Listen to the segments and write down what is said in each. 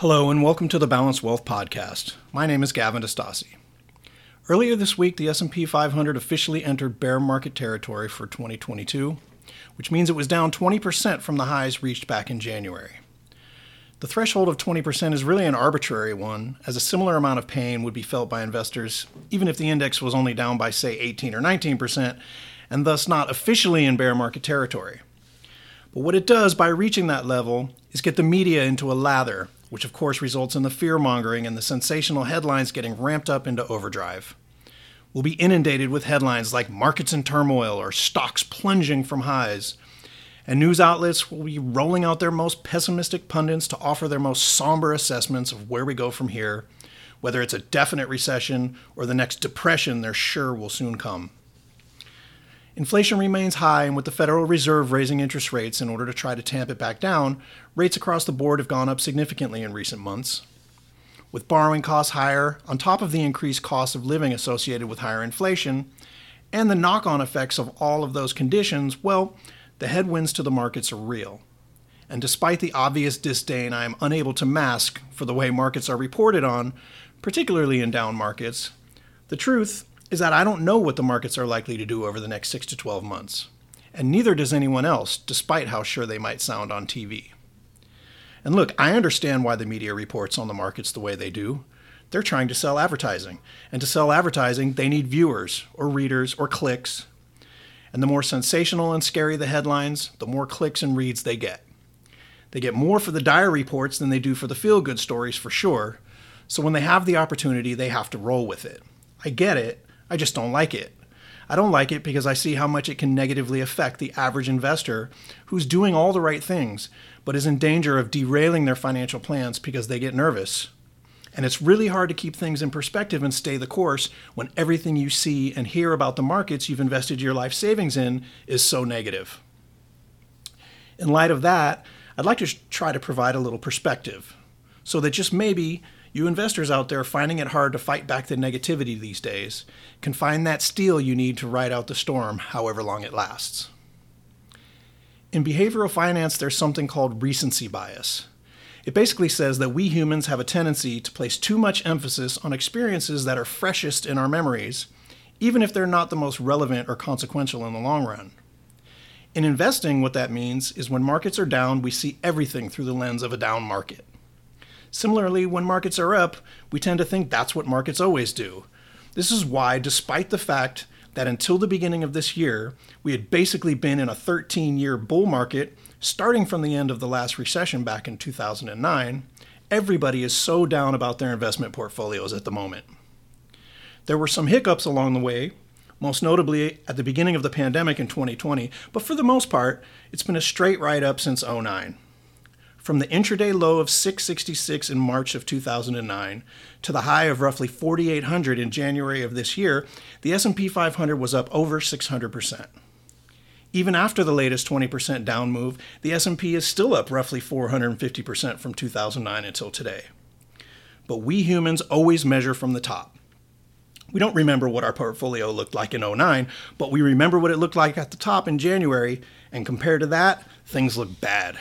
Hello, and welcome to the Balanced Wealth Podcast. My name is Gavin DeStassi. Earlier this week, the S&P 500 officially entered bear market territory for 2022, which means it was down 20% from the highs reached back in January. The threshold of 20% is really an arbitrary one, as a similar amount of pain would be felt by investors even if the index was only down by, say, 18 or 19%, and thus not officially in bear market territory. But what it does by reaching that level is get the media into a lather which of course results in the fear mongering and the sensational headlines getting ramped up into overdrive. We'll be inundated with headlines like markets in turmoil or stocks plunging from highs. And news outlets will be rolling out their most pessimistic pundits to offer their most somber assessments of where we go from here, whether it's a definite recession or the next depression they're sure will soon come. Inflation remains high, and with the Federal Reserve raising interest rates in order to try to tamp it back down, rates across the board have gone up significantly in recent months. With borrowing costs higher, on top of the increased cost of living associated with higher inflation, and the knock on effects of all of those conditions, well, the headwinds to the markets are real. And despite the obvious disdain I am unable to mask for the way markets are reported on, particularly in down markets, the truth is that I don't know what the markets are likely to do over the next 6 to 12 months. And neither does anyone else, despite how sure they might sound on TV. And look, I understand why the media reports on the markets the way they do. They're trying to sell advertising. And to sell advertising, they need viewers, or readers, or clicks. And the more sensational and scary the headlines, the more clicks and reads they get. They get more for the dire reports than they do for the feel good stories, for sure. So when they have the opportunity, they have to roll with it. I get it, I just don't like it. I don't like it because I see how much it can negatively affect the average investor who's doing all the right things, but is in danger of derailing their financial plans because they get nervous. And it's really hard to keep things in perspective and stay the course when everything you see and hear about the markets you've invested your life savings in is so negative. In light of that, I'd like to try to provide a little perspective so that just maybe you investors out there finding it hard to fight back the negativity these days can find that steel you need to ride out the storm, however long it lasts. In behavioral finance, there's something called recency bias. It basically says that we humans have a tendency to place too much emphasis on experiences that are freshest in our memories, even if they're not the most relevant or consequential in the long run. In investing, what that means is when markets are down, we see everything through the lens of a down market. Similarly, when markets are up, we tend to think that's what markets always do. This is why, despite the fact that until the beginning of this year, we had basically been in a 13 year bull market starting from the end of the last recession back in 2009, everybody is so down about their investment portfolios at the moment. There were some hiccups along the way, most notably at the beginning of the pandemic in 2020, but for the most part, it's been a straight ride up since 09. From the intraday low of 666 in March of 2009 to the high of roughly 4800 in January of this year, the S&P 500 was up over 600%. Even after the latest 20% down move, the S&P is still up roughly 450% from 2009 until today. But we humans always measure from the top. We don't remember what our portfolio looked like in 09, but we remember what it looked like at the top in January, and compared to that, things look bad.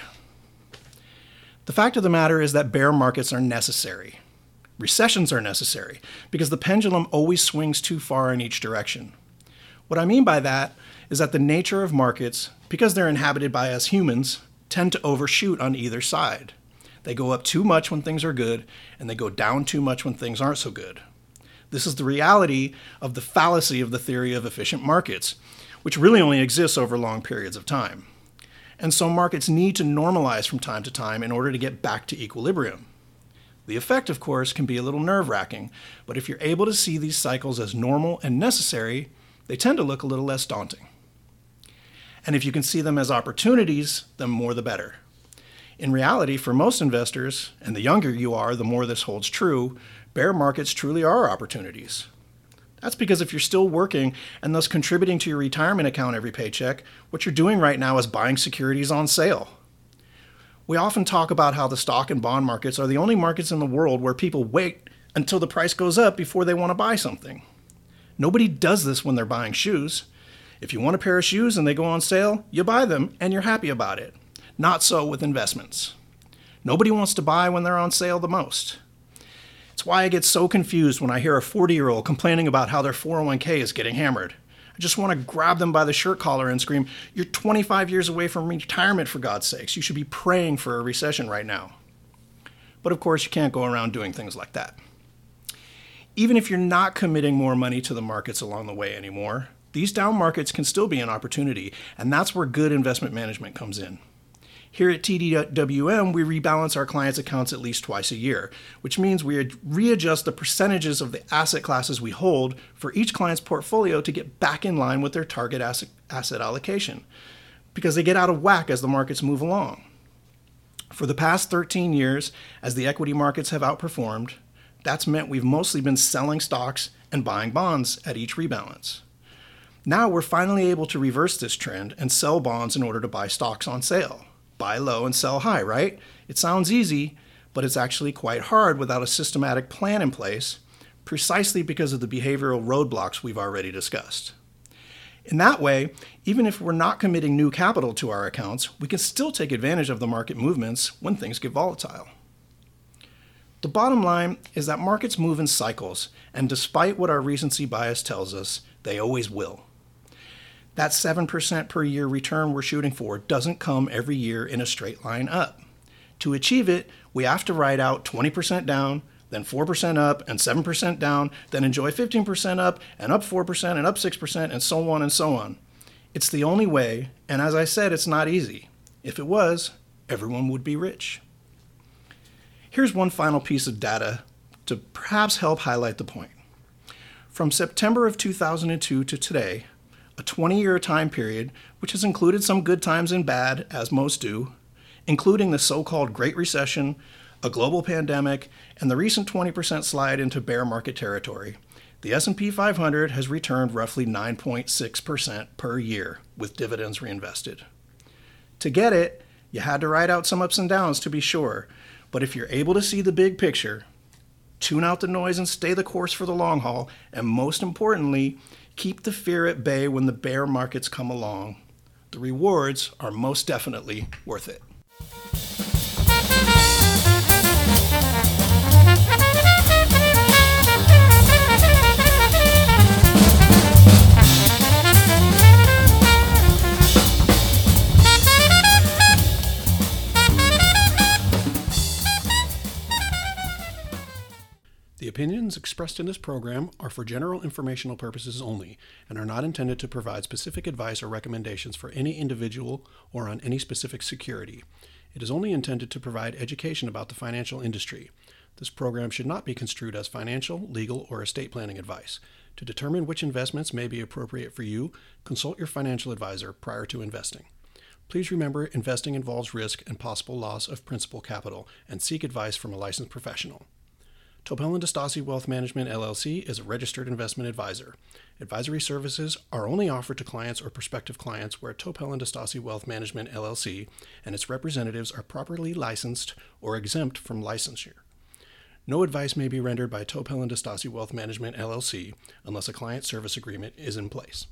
The fact of the matter is that bear markets are necessary. Recessions are necessary because the pendulum always swings too far in each direction. What I mean by that is that the nature of markets, because they're inhabited by us humans, tend to overshoot on either side. They go up too much when things are good, and they go down too much when things aren't so good. This is the reality of the fallacy of the theory of efficient markets, which really only exists over long periods of time and so markets need to normalize from time to time in order to get back to equilibrium. The effect, of course, can be a little nerve wracking, but if you're able to see these cycles as normal and necessary, they tend to look a little less daunting. And if you can see them as opportunities, the more the better. In reality, for most investors, and the younger you are, the more this holds true, bear markets truly are opportunities. That's because if you're still working and thus contributing to your retirement account every paycheck, what you're doing right now is buying securities on sale. We often talk about how the stock and bond markets are the only markets in the world where people wait until the price goes up before they want to buy something. Nobody does this when they're buying shoes. If you want a pair of shoes and they go on sale, you buy them and you're happy about it. Not so with investments. Nobody wants to buy when they're on sale the most. It's why I get so confused when I hear a 40 year old complaining about how their 401k is getting hammered. I just want to grab them by the shirt collar and scream, You're 25 years away from retirement, for God's sakes. You should be praying for a recession right now. But of course, you can't go around doing things like that. Even if you're not committing more money to the markets along the way anymore, these down markets can still be an opportunity, and that's where good investment management comes in. Here at TDWM, we rebalance our clients' accounts at least twice a year, which means we readjust the percentages of the asset classes we hold for each client's portfolio to get back in line with their target asset, asset allocation, because they get out of whack as the markets move along. For the past 13 years, as the equity markets have outperformed, that's meant we've mostly been selling stocks and buying bonds at each rebalance. Now we're finally able to reverse this trend and sell bonds in order to buy stocks on sale buy low and sell high, right? It sounds easy, but it's actually quite hard without a systematic plan in place, precisely because of the behavioral roadblocks we've already discussed. In that way, even if we're not committing new capital to our accounts, we can still take advantage of the market movements when things get volatile. The bottom line is that markets move in cycles, and despite what our recency bias tells us, they always will. That 7% per year return we're shooting for doesn't come every year in a straight line up. To achieve it, we have to ride out 20% down, then 4% up and 7% down, then enjoy 15% up and up 4% and up 6% and so on and so on. It's the only way, and as I said, it's not easy. If it was, everyone would be rich. Here's one final piece of data to perhaps help highlight the point. From September of 2002 to today, a 20 year time period, which has included some good times and bad, as most do, including the so called Great Recession, a global pandemic, and the recent 20% slide into bear market territory. The S&P 500 has returned roughly 9.6% per year with dividends reinvested. To get it, you had to ride out some ups and downs to be sure, but if you're able to see the big picture, tune out the noise and stay the course for the long haul, and most importantly, Keep the fear at bay when the bear markets come along. The rewards are most definitely worth it. Opinions expressed in this program are for general informational purposes only and are not intended to provide specific advice or recommendations for any individual or on any specific security. It is only intended to provide education about the financial industry. This program should not be construed as financial, legal, or estate planning advice. To determine which investments may be appropriate for you, consult your financial advisor prior to investing. Please remember investing involves risk and possible loss of principal capital, and seek advice from a licensed professional. Topel and DeStassi Wealth Management LLC is a registered investment advisor. Advisory services are only offered to clients or prospective clients where Topel and DeStassi Wealth Management LLC and its representatives are properly licensed or exempt from licensure. No advice may be rendered by Topel and DeStassi Wealth Management LLC unless a client service agreement is in place.